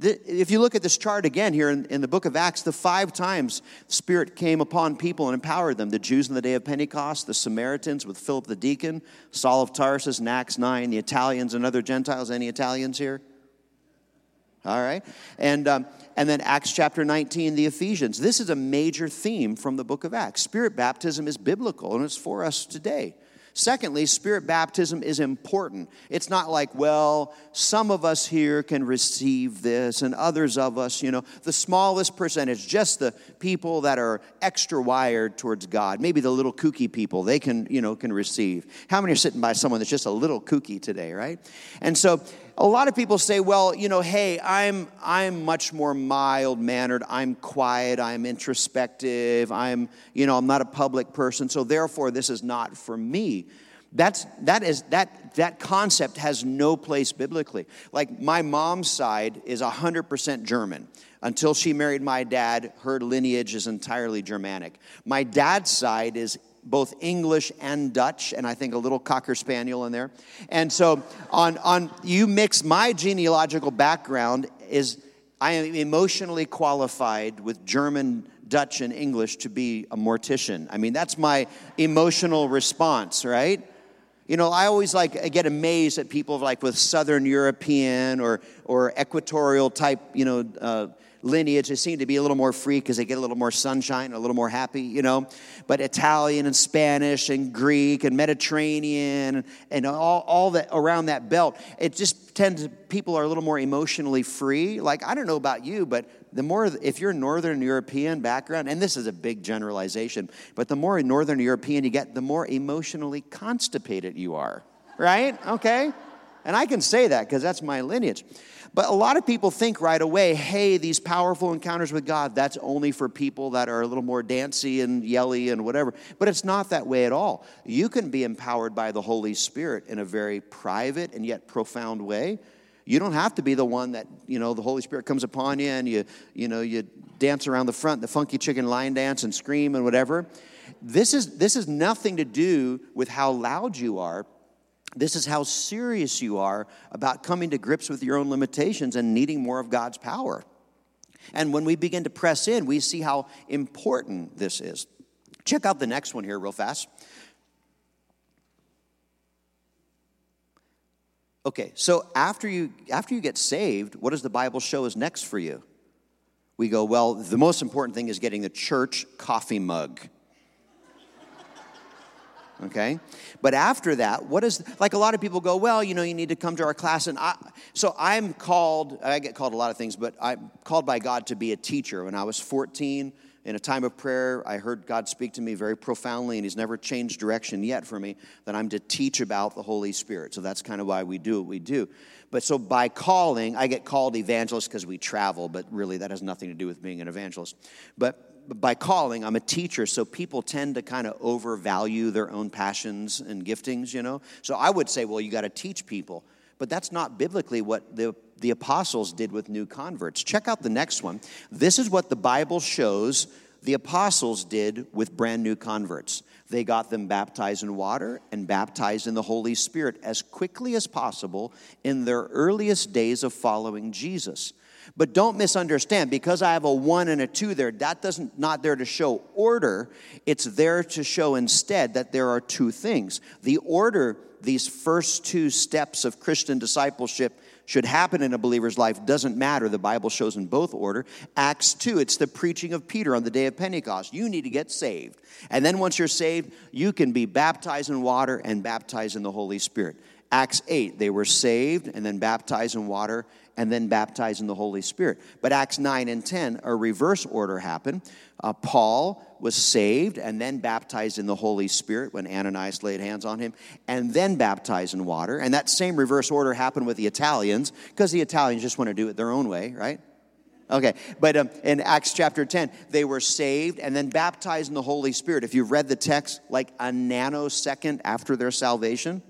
If you look at this chart again here in, the book of Acts, the five times Spirit came upon people and empowered them the Jews in the day of Pentecost, the Samaritans with Philip the deacon, Saul of Tarsus in Acts 9, the Italians and other Gentiles. Any Italians here? All right. And, um, and then Acts chapter 19, the Ephesians. This is a major theme from the book of Acts. Spirit baptism is biblical and it's for us today. Secondly, spirit baptism is important. It's not like, well, some of us here can receive this and others of us, you know, the smallest percentage, just the people that are extra wired towards God. Maybe the little kooky people, they can, you know, can receive. How many are sitting by someone that's just a little kooky today, right? And so a lot of people say, well, you know, hey, I'm, I'm much more mild mannered. I'm quiet. I'm introspective. I'm, you know, I'm not a public person. So therefore, this is not for me. That's, that, is, that, that concept has no place biblically. Like my mom's side is 100% German. Until she married my dad, her lineage is entirely Germanic. My dad's side is both English and Dutch, and I think a little Cocker Spaniel in there. And so, on, on you mix my genealogical background is I am emotionally qualified with German, Dutch, and English to be a mortician. I mean, that's my emotional response, right? You know, I always like I get amazed at people like with Southern European or or equatorial type, you know, uh, lineage, they seem to be a little more free because they get a little more sunshine, a little more happy, you know. But Italian and Spanish and Greek and Mediterranean and all, all that around that belt, it just tends to people are a little more emotionally free. Like, I don't know about you, but the more, if you're Northern European background, and this is a big generalization, but the more Northern European you get, the more emotionally constipated you are, right? Okay? And I can say that because that's my lineage. But a lot of people think right away, hey, these powerful encounters with God, that's only for people that are a little more dancy and yelly and whatever. But it's not that way at all. You can be empowered by the Holy Spirit in a very private and yet profound way. You don't have to be the one that, you know, the Holy Spirit comes upon you and you, you know, you dance around the front, the funky chicken line dance and scream and whatever. This is, this is nothing to do with how loud you are this is how serious you are about coming to grips with your own limitations and needing more of God's power. And when we begin to press in, we see how important this is. Check out the next one here, real fast. Okay, so after you after you get saved, what does the Bible show is next for you? We go, well, the most important thing is getting the church coffee mug okay? But after that what is like a lot of people go well you know you need to come to our class and I, so i'm called i get called a lot of things but i'm called by god to be a teacher. When i was 14 in a time of prayer i heard god speak to me very profoundly and he's never changed direction yet for me that i'm to teach about the holy spirit. So that's kind of why we do what we do. But so by calling i get called evangelist because we travel but really that has nothing to do with being an evangelist. But by calling, I'm a teacher, so people tend to kind of overvalue their own passions and giftings, you know? So I would say, well, you got to teach people. But that's not biblically what the, the apostles did with new converts. Check out the next one. This is what the Bible shows the apostles did with brand new converts. They got them baptized in water and baptized in the Holy Spirit as quickly as possible in their earliest days of following Jesus. But don't misunderstand, because I have a one and a two there, that doesn't not there to show order. It's there to show instead that there are two things. The order, these first two steps of Christian discipleship should happen in a believer's life doesn't matter. The Bible shows in both order. Acts 2, it's the preaching of Peter on the day of Pentecost. You need to get saved. And then once you're saved, you can be baptized in water and baptized in the Holy Spirit. Acts 8, they were saved and then baptized in water and then baptized in the Holy Spirit. But Acts 9 and 10, a reverse order happened. Uh, Paul was saved and then baptized in the Holy Spirit when Ananias laid hands on him, and then baptized in water. And that same reverse order happened with the Italians because the Italians just want to do it their own way, right? Okay, but um, in Acts chapter 10, they were saved and then baptized in the Holy Spirit. If you've read the text, like a nanosecond after their salvation,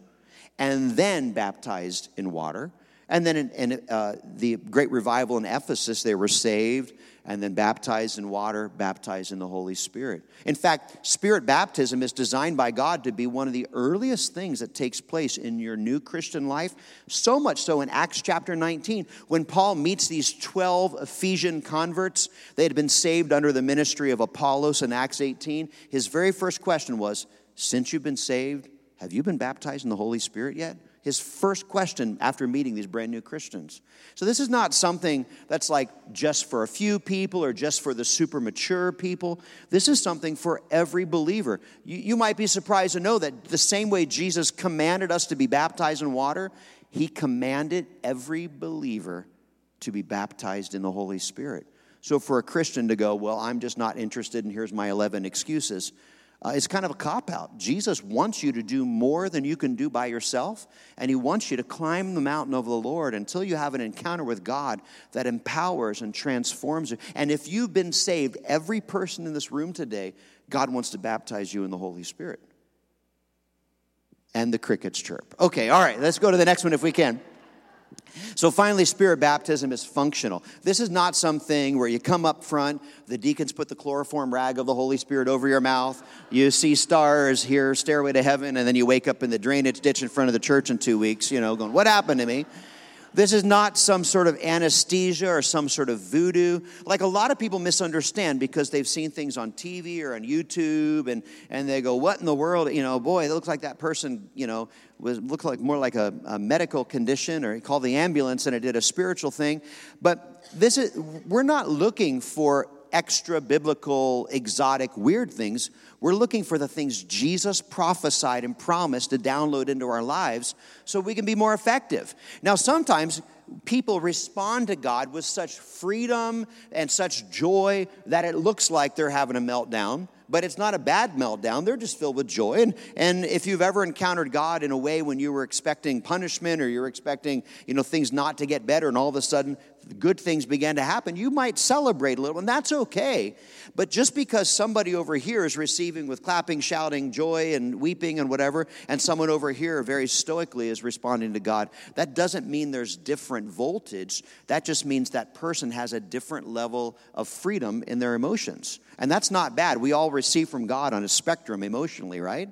and then baptized in water. And then in, in uh, the great revival in Ephesus, they were saved and then baptized in water, baptized in the Holy Spirit. In fact, spirit baptism is designed by God to be one of the earliest things that takes place in your new Christian life. So much so in Acts chapter 19, when Paul meets these 12 Ephesian converts, they had been saved under the ministry of Apollos in Acts 18. His very first question was, Since you've been saved, have you been baptized in the Holy Spirit yet? His first question after meeting these brand new Christians. So, this is not something that's like just for a few people or just for the super mature people. This is something for every believer. You, you might be surprised to know that the same way Jesus commanded us to be baptized in water, he commanded every believer to be baptized in the Holy Spirit. So, for a Christian to go, well, I'm just not interested, and here's my 11 excuses, uh, it's kind of a cop out. Jesus wants you to do more than you can do by yourself, and He wants you to climb the mountain of the Lord until you have an encounter with God that empowers and transforms you. And if you've been saved, every person in this room today, God wants to baptize you in the Holy Spirit. And the crickets chirp. Okay, all right, let's go to the next one if we can. So finally, spirit baptism is functional. This is not something where you come up front, the deacons put the chloroform rag of the Holy Spirit over your mouth, you see stars, hear Stairway to Heaven, and then you wake up in the drainage ditch in front of the church in two weeks, you know, going, What happened to me? This is not some sort of anesthesia or some sort of voodoo. Like a lot of people misunderstand because they've seen things on TV or on YouTube and, and they go, What in the world? You know, boy, it looks like that person, you know, was looked like more like a, a medical condition or he called the ambulance and it did a spiritual thing. But this is we're not looking for extra biblical, exotic, weird things. We're looking for the things Jesus prophesied and promised to download into our lives so we can be more effective. Now, sometimes people respond to God with such freedom and such joy that it looks like they're having a meltdown but it's not a bad meltdown. They're just filled with joy. And, and if you've ever encountered God in a way when you were expecting punishment or you're expecting, you know, things not to get better and all of a sudden good things began to happen, you might celebrate a little, and that's okay. But just because somebody over here is receiving with clapping, shouting, joy, and weeping and whatever, and someone over here very stoically is responding to God, that doesn't mean there's different voltage. That just means that person has a different level of freedom in their emotions. And that's not bad. We all receive from God on a spectrum emotionally, right?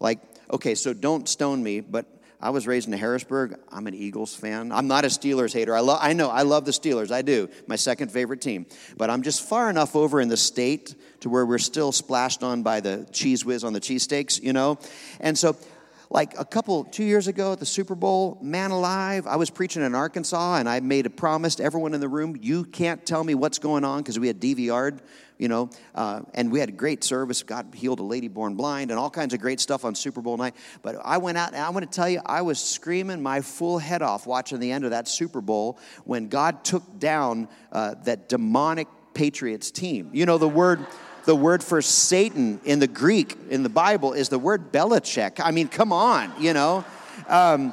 Like, okay, so don't stone me, but I was raised in Harrisburg. I'm an Eagles fan. I'm not a Steelers hater. I, lo- I know, I love the Steelers. I do. My second favorite team. But I'm just far enough over in the state to where we're still splashed on by the Cheez Whiz on the cheesesteaks, you know? And so, like a couple, two years ago at the Super Bowl, man alive, I was preaching in Arkansas and I made a promise to everyone in the room you can't tell me what's going on because we had DVR'd you know, uh, and we had a great service. God healed a lady born blind and all kinds of great stuff on Super Bowl night. But I went out and I want to tell you, I was screaming my full head off watching the end of that Super Bowl when God took down uh, that demonic Patriots team. You know, the word. The word for Satan in the Greek, in the Bible, is the word Belichick. I mean, come on, you know. Um,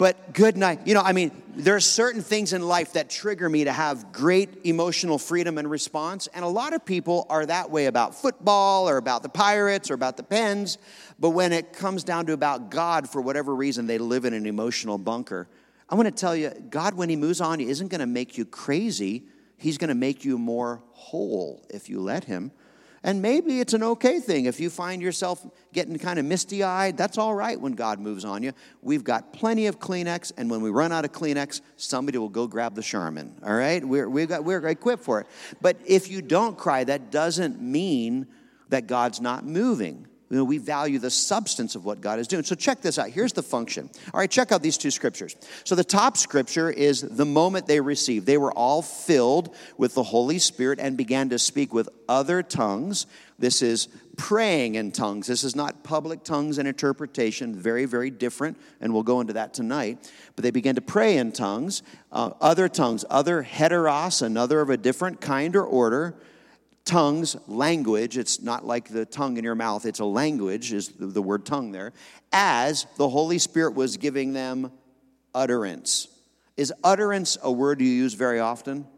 but good night. You know, I mean, there are certain things in life that trigger me to have great emotional freedom and response. And a lot of people are that way about football or about the Pirates or about the Pens. But when it comes down to about God, for whatever reason, they live in an emotional bunker. I want to tell you, God, when He moves on you, isn't going to make you crazy. He's going to make you more whole if you let Him. And maybe it's an okay thing if you find yourself getting kind of misty eyed. That's all right when God moves on you. We've got plenty of Kleenex, and when we run out of Kleenex, somebody will go grab the Charmin. All right? We're, we've got, we're equipped for it. But if you don't cry, that doesn't mean that God's not moving. You know, we value the substance of what God is doing. So check this out. Here's the function. All right, check out these two scriptures. So the top scripture is the moment they received. They were all filled with the Holy Spirit and began to speak with other tongues. This is praying in tongues. This is not public tongues and interpretation. Very, very different, and we'll go into that tonight. But they began to pray in tongues, uh, other tongues, other heteros, another of a different kind or order tongues, language, it's not like the tongue in your mouth, it's a language, is the, word tongue there, as the Holy Spirit was giving them utterance. Is utterance a word you use very often?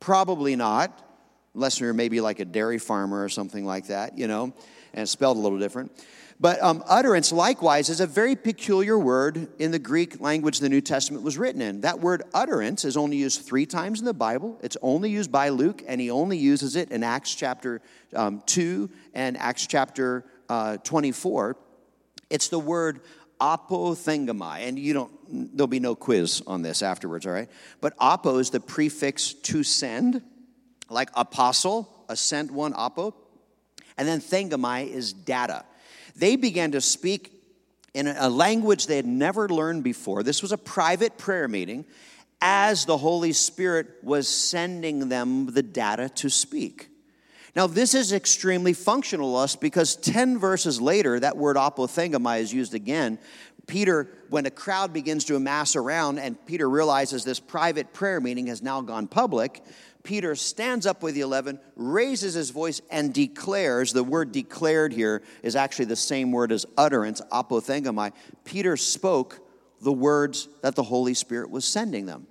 Probably not, unless you're maybe like a dairy farmer or something like that, you know, and spelled a little different. But um, utterance, likewise, is a very peculiar word in the Greek language the New Testament was written in. That word utterance is only used three times in the Bible. It's only used by Luke, and he only uses it in Acts chapter um, 2 and Acts chapter uh, 24. It's the word apothengomai, and you don't, there'll be no quiz on this afterwards, all right? But apo is the prefix to send, like apostle, a sent one, apo. And then thengomai is data they began to speak in a language they had never learned before. This was a private prayer meeting as the Holy Spirit was sending them the data to speak. Now, this is extremely functional to us because 10 verses later, that word apothengomai is used again. Peter, when a crowd begins to amass around and Peter realizes this private prayer meeting has now gone public, Peter stands up with the 11, raises his voice, and declares the word declared here is actually the same word as utterance, apothengomai. Peter spoke the words that the Holy Spirit was sending them.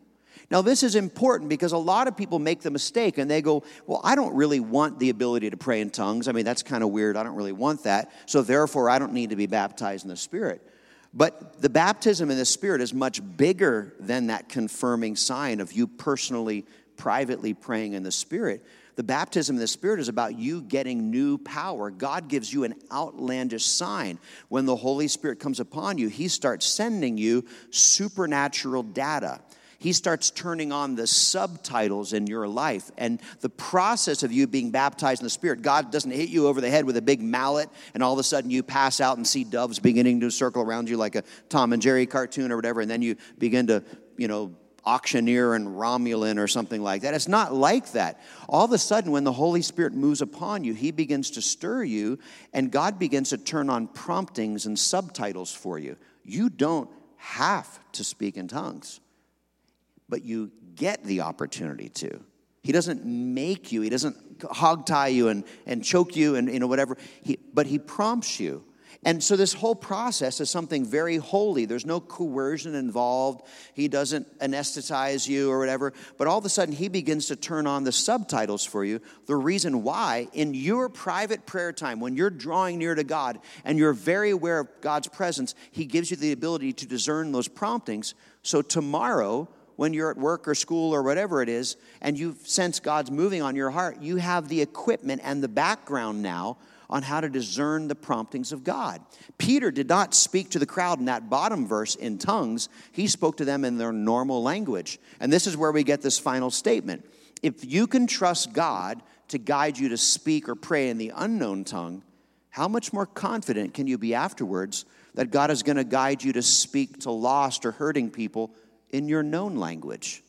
Now, this is important because a lot of people make the mistake and they go, Well, I don't really want the ability to pray in tongues. I mean, that's kind of weird. I don't really want that. So, therefore, I don't need to be baptized in the Spirit. But the baptism in the Spirit is much bigger than that confirming sign of you personally privately praying in the Spirit. The baptism in the Spirit is about you getting new power. God gives you an outlandish sign. When the Holy Spirit comes upon you, He starts sending you supernatural data. He starts turning on the subtitles in your life. And the process of you being baptized in the Spirit, God doesn't hit you over the head with a big mallet and all of a sudden you pass out and see doves beginning to circle around you like a Tom and Jerry cartoon or whatever. And then you begin to, you know, auctioneer and Romulan or something like that. It's not like that. All of a sudden, when the Holy Spirit moves upon you, He begins to stir you, and God begins to turn on promptings and subtitles for you. You don't have to speak in tongues, but you get the opportunity to. He doesn't make you, He doesn't hog tie you and, and choke you and you know whatever, he, but He prompts you. And so this whole process is something very holy. There's no coercion involved. He doesn't anesthetize you or whatever. But all of a sudden, he begins to turn on the subtitles for you. The reason why, in your private prayer time, when you're drawing near to God and you're very aware of God's presence, he gives you the ability to discern those promptings. So tomorrow, when you're at work or school or whatever it is, and you sense God's moving on your heart, you have the equipment and the background now on how to discern the promptings of God. Peter did not speak to the crowd in that bottom verse in tongues, he spoke to them in their normal language. And this is where we get this final statement. If you can trust God to guide you to speak or pray in the unknown tongue, how much more confident can you be afterwards that God is going to guide you to speak to lost or hurting people in your known language?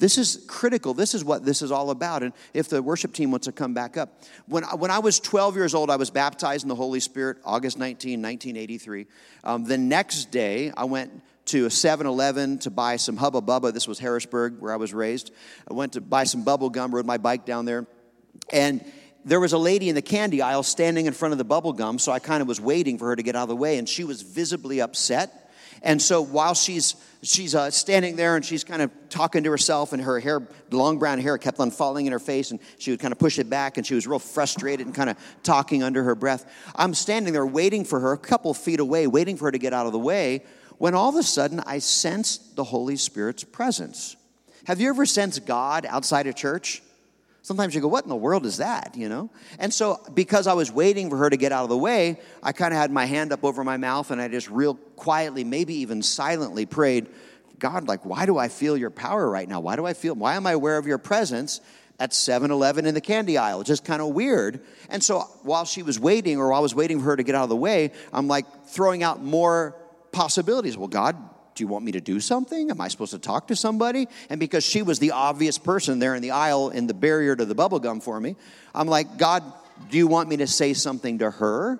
This is critical. This is what this is all about. And if the worship team wants to come back up. When, when I was 12 years old, I was baptized in the Holy Spirit, August 19, 1983. Um, the next day, I went to a 7 Eleven to buy some Hubba Bubba. This was Harrisburg, where I was raised. I went to buy some bubble gum, rode my bike down there. And there was a lady in the candy aisle standing in front of the bubble gum, so I kind of was waiting for her to get out of the way, and she was visibly upset and so while she's she's uh, standing there and she's kind of talking to herself, and her hair, long brown hair, kept on falling in her face, and she would kind of push it back, and she was real frustrated and kind of talking under her breath. I'm standing there waiting for her, a couple feet away, waiting for her to get out of the way, when all of a sudden I sensed the Holy Spirit's presence. Have you ever sensed God outside of church? Sometimes you go, What in the world is that? You know? And so, because I was waiting for her to get out of the way, I kind of had my hand up over my mouth and I just real quietly, maybe even silently prayed, God, like, why do I feel your power right now? Why do I feel, why am I aware of your presence at 7 Eleven in the candy aisle? Just kind of weird. And so, while she was waiting, or while I was waiting for her to get out of the way, I'm like throwing out more possibilities. Well, God, do you want me to do something? Am I supposed to talk to somebody? And because she was the obvious person there in the aisle in the barrier to the bubble gum for me, I'm like, God, do you want me to say something to her?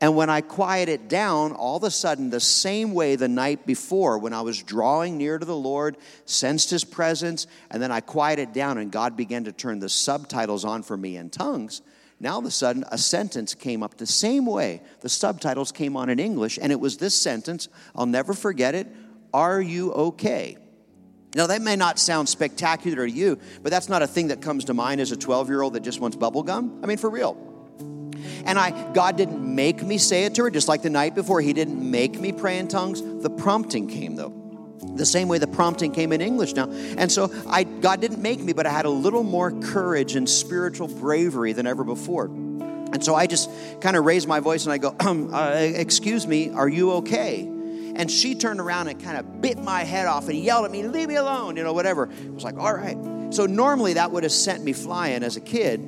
And when I quiet it down, all of a sudden, the same way the night before, when I was drawing near to the Lord, sensed his presence, and then I quieted down, and God began to turn the subtitles on for me in tongues. Now, all of a sudden, a sentence came up the same way. The subtitles came on in English, and it was this sentence. I'll never forget it Are you okay? Now, that may not sound spectacular to you, but that's not a thing that comes to mind as a 12 year old that just wants bubble gum. I mean, for real. And I God didn't make me say it to her, just like the night before. He didn't make me pray in tongues. The prompting came though the same way the prompting came in English now. And so I, God didn't make me, but I had a little more courage and spiritual bravery than ever before. And so I just kind of raised my voice and I go, uh, Excuse me, are you okay? And she turned around and kind of bit my head off and yelled at me, Leave me alone, you know, whatever. I was like, All right. So normally that would have sent me flying as a kid.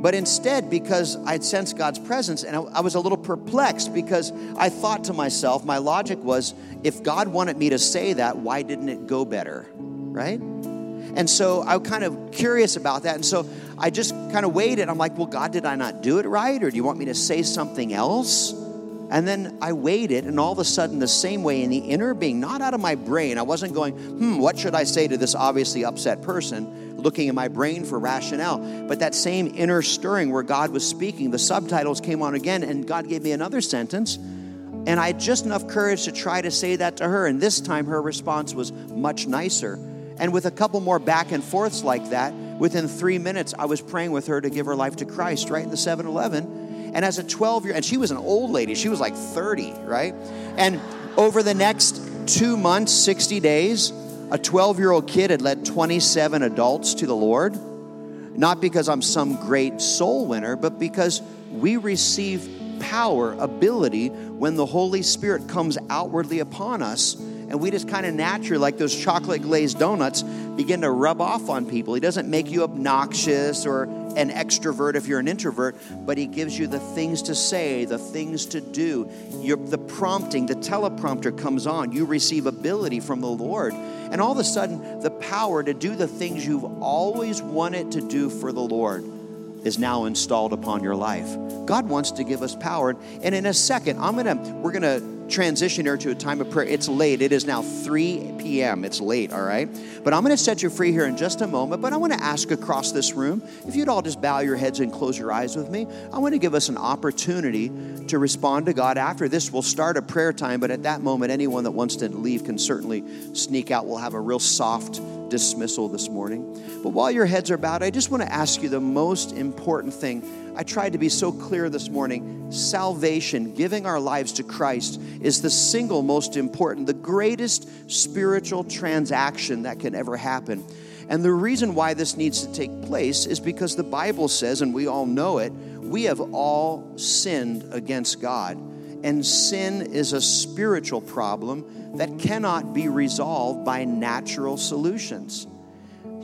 But instead, because I'd sensed God's presence, and I, was a little perplexed because I thought to myself, my logic was, if God wanted me to say that, why didn't it go better? Right? And so I was kind of curious about that. And so I just kind of waited. I'm like, well, God, did I not do it right? Or do you want me to say something else? And then I waited, and all of a sudden, the same way in the inner being, not out of my brain, I wasn't going, hmm, what should I say to this obviously upset person, looking in my brain for rationale. But that same inner stirring where God was speaking, the subtitles came on again, and God gave me another sentence. And I had just enough courage to try to say that to her. And this time, her response was much nicer. And with a couple more back and forths like that, within three minutes, I was praying with her to give her life to Christ right in the 7 Eleven and as a 12 year, and she was an old lady, she was like 30, right? And over the next two months, 60 days, a 12 year old kid had led 27 adults to the Lord. Not because I'm some great soul winner, but because we receive power, ability when the Holy Spirit comes outwardly upon us and we just kind of naturally, like those chocolate glazed donuts, begin to rub off on people. He doesn't make you obnoxious or an extrovert if you're an introvert, but he gives you the things to say, the things to do. The prompting, the teleprompter comes on. You receive ability from the Lord. And all of a sudden, the power to do the things you've always wanted to do for the Lord is now installed upon your life. God wants to give us power. And in a second, I'm gonna, we're gonna transition here to a time of prayer. It's late. It is now 3 p.m. It's late, all right? But I'm going to set you free here in just a moment. But I want to ask across this room if you'd all just bow your heads and close your eyes with me. I want to give us an opportunity to respond to God. After this, we'll start a prayer time. But at that moment, anyone that wants to leave can certainly sneak out. We'll have a real soft dismissal this morning. But while your heads are bowed, I just want to ask you the most important thing I tried to be so clear this morning. Salvation, giving our lives to Christ, is the single most important, the greatest spiritual transaction that can ever happen. And the reason why this needs to take place is because the Bible says, and we all know it, we have all sinned against God. And sin is a spiritual problem that cannot be resolved by natural solutions.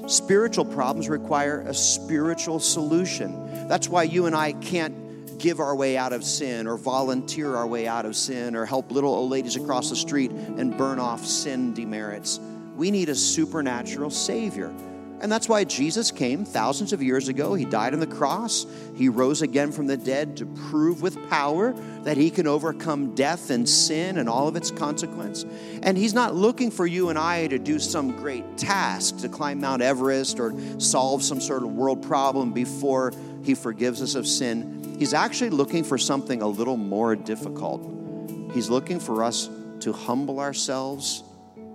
Spiritual problems require a spiritual solution. That's why you and I can't give our way out of sin or volunteer our way out of sin or help little old ladies across the street and burn off sin demerits. We need a supernatural Savior. And that's why Jesus came thousands of years ago. He died on the cross. He rose again from the dead to prove with power that he can overcome death and sin and all of its consequence. And he's not looking for you and I to do some great task to climb Mount Everest or solve some sort of world problem before he forgives us of sin. He's actually looking for something a little more difficult. He's looking for us to humble ourselves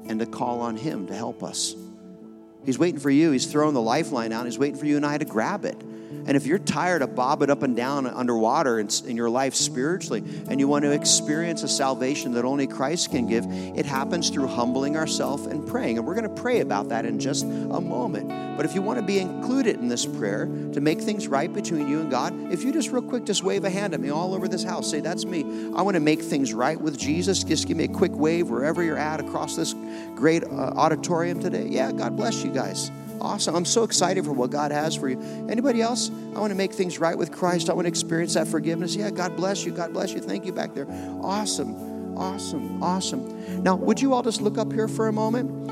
and to call on him to help us. He's waiting for you. He's throwing the lifeline out. He's waiting for you and I to grab it. And if you're tired of bobbing up and down underwater in, in, your life spiritually, and you want to experience a salvation that only Christ can give, it happens through humbling ourselves and praying. And we're going to pray about that in just a moment. But if you want to be included in this prayer to make things right between you and God, if you just real quick just wave a hand at me all over this house, say, That's me. I want to make things right with Jesus. Just give me a quick wave wherever you're at across this great uh, auditorium today. Yeah, God bless you guys. Awesome. I'm so excited for what God has for you. Anybody else? I want to make things right with Christ. I want to experience that forgiveness. Yeah, God bless you. God bless you. Thank you back there. Awesome. Awesome. Awesome. Now, would you all just look up here for a moment?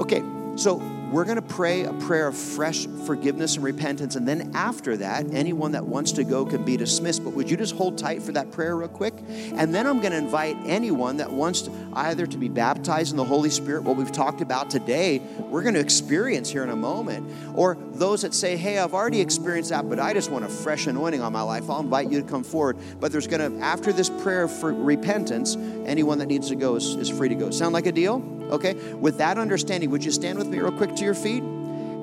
Okay, so we're going to pray a prayer of fresh forgiveness and repentance. And then after that, anyone that wants to go can be dismissed. But would you just hold tight for that prayer real quick? And then I'm going to invite anyone that wants to either to be baptized in the Holy Spirit, what we've talked about today, we're going to experience here in a moment. Or those that say, hey, I've already experienced that, but I just want a fresh anointing on my life. I'll invite you to come forward. But there's going to, after this prayer for repentance, anyone that needs to go is, is free to go. Sound like a deal? Okay? With that understanding, would you stand with me real quick to your feet?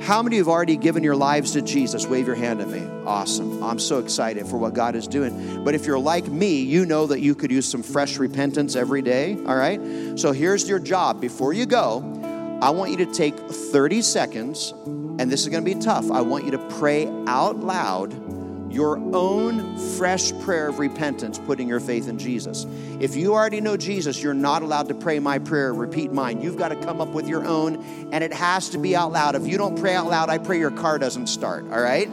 How many have already given your lives to Jesus? Wave your hand at me. Awesome. I'm so excited for what God is doing. But if you're like me, you know that you could use some fresh repentance every day, all right? So here's your job. Before you go, I want you to take 30 seconds, and this is going to be tough. I want you to pray out loud your own fresh prayer of repentance, putting your faith in Jesus. If you already know Jesus, you're not allowed to pray my prayer, repeat mine. You've got to come up with your own, and it has to be out loud. If you don't pray out loud, I pray your car doesn't start, all right?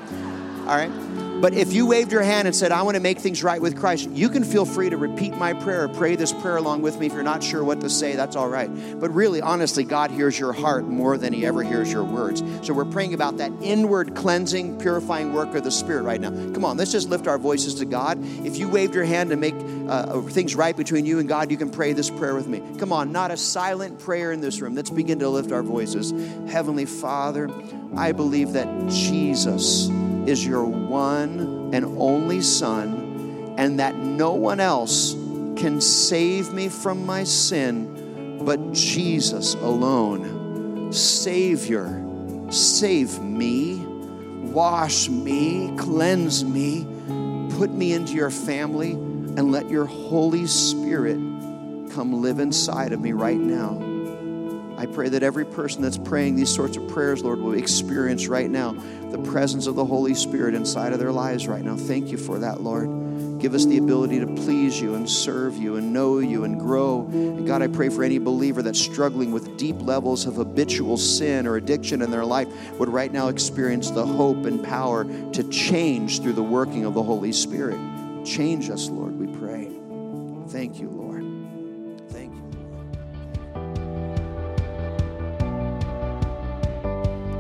All right? But if you waved your hand and said, I want to make things right with Christ, you can feel free to repeat my prayer or pray this prayer along with me. If you're not sure what to say, that's all right. But really, honestly, God hears your heart more than He ever hears your words. So we're praying about that inward cleansing, purifying work of the Spirit right now. Come on, let's just lift our voices to God. If you waved your hand to make uh, things right between you and God, you can pray this prayer with me. Come on, not a silent prayer in this room. Let's begin to lift our voices. Heavenly Father, I believe that Jesus is your one and only Son, and that no one else can save me from my sin but Jesus alone. Savior, save me, wash me, cleanse me, put me into your family, and let your Holy Spirit come live inside of me right now. I pray that every person that's praying these sorts of prayers, Lord, will experience right now the presence of the Holy Spirit inside of their lives right now. Thank you for that, Lord. Give us the ability to please you and serve you and know you and grow. And God, I pray for any believer that's struggling with deep levels of habitual sin or addiction in their life would right now experience the hope and power to change through the working of the Holy Spirit. Change us, Lord, we pray. Thank you,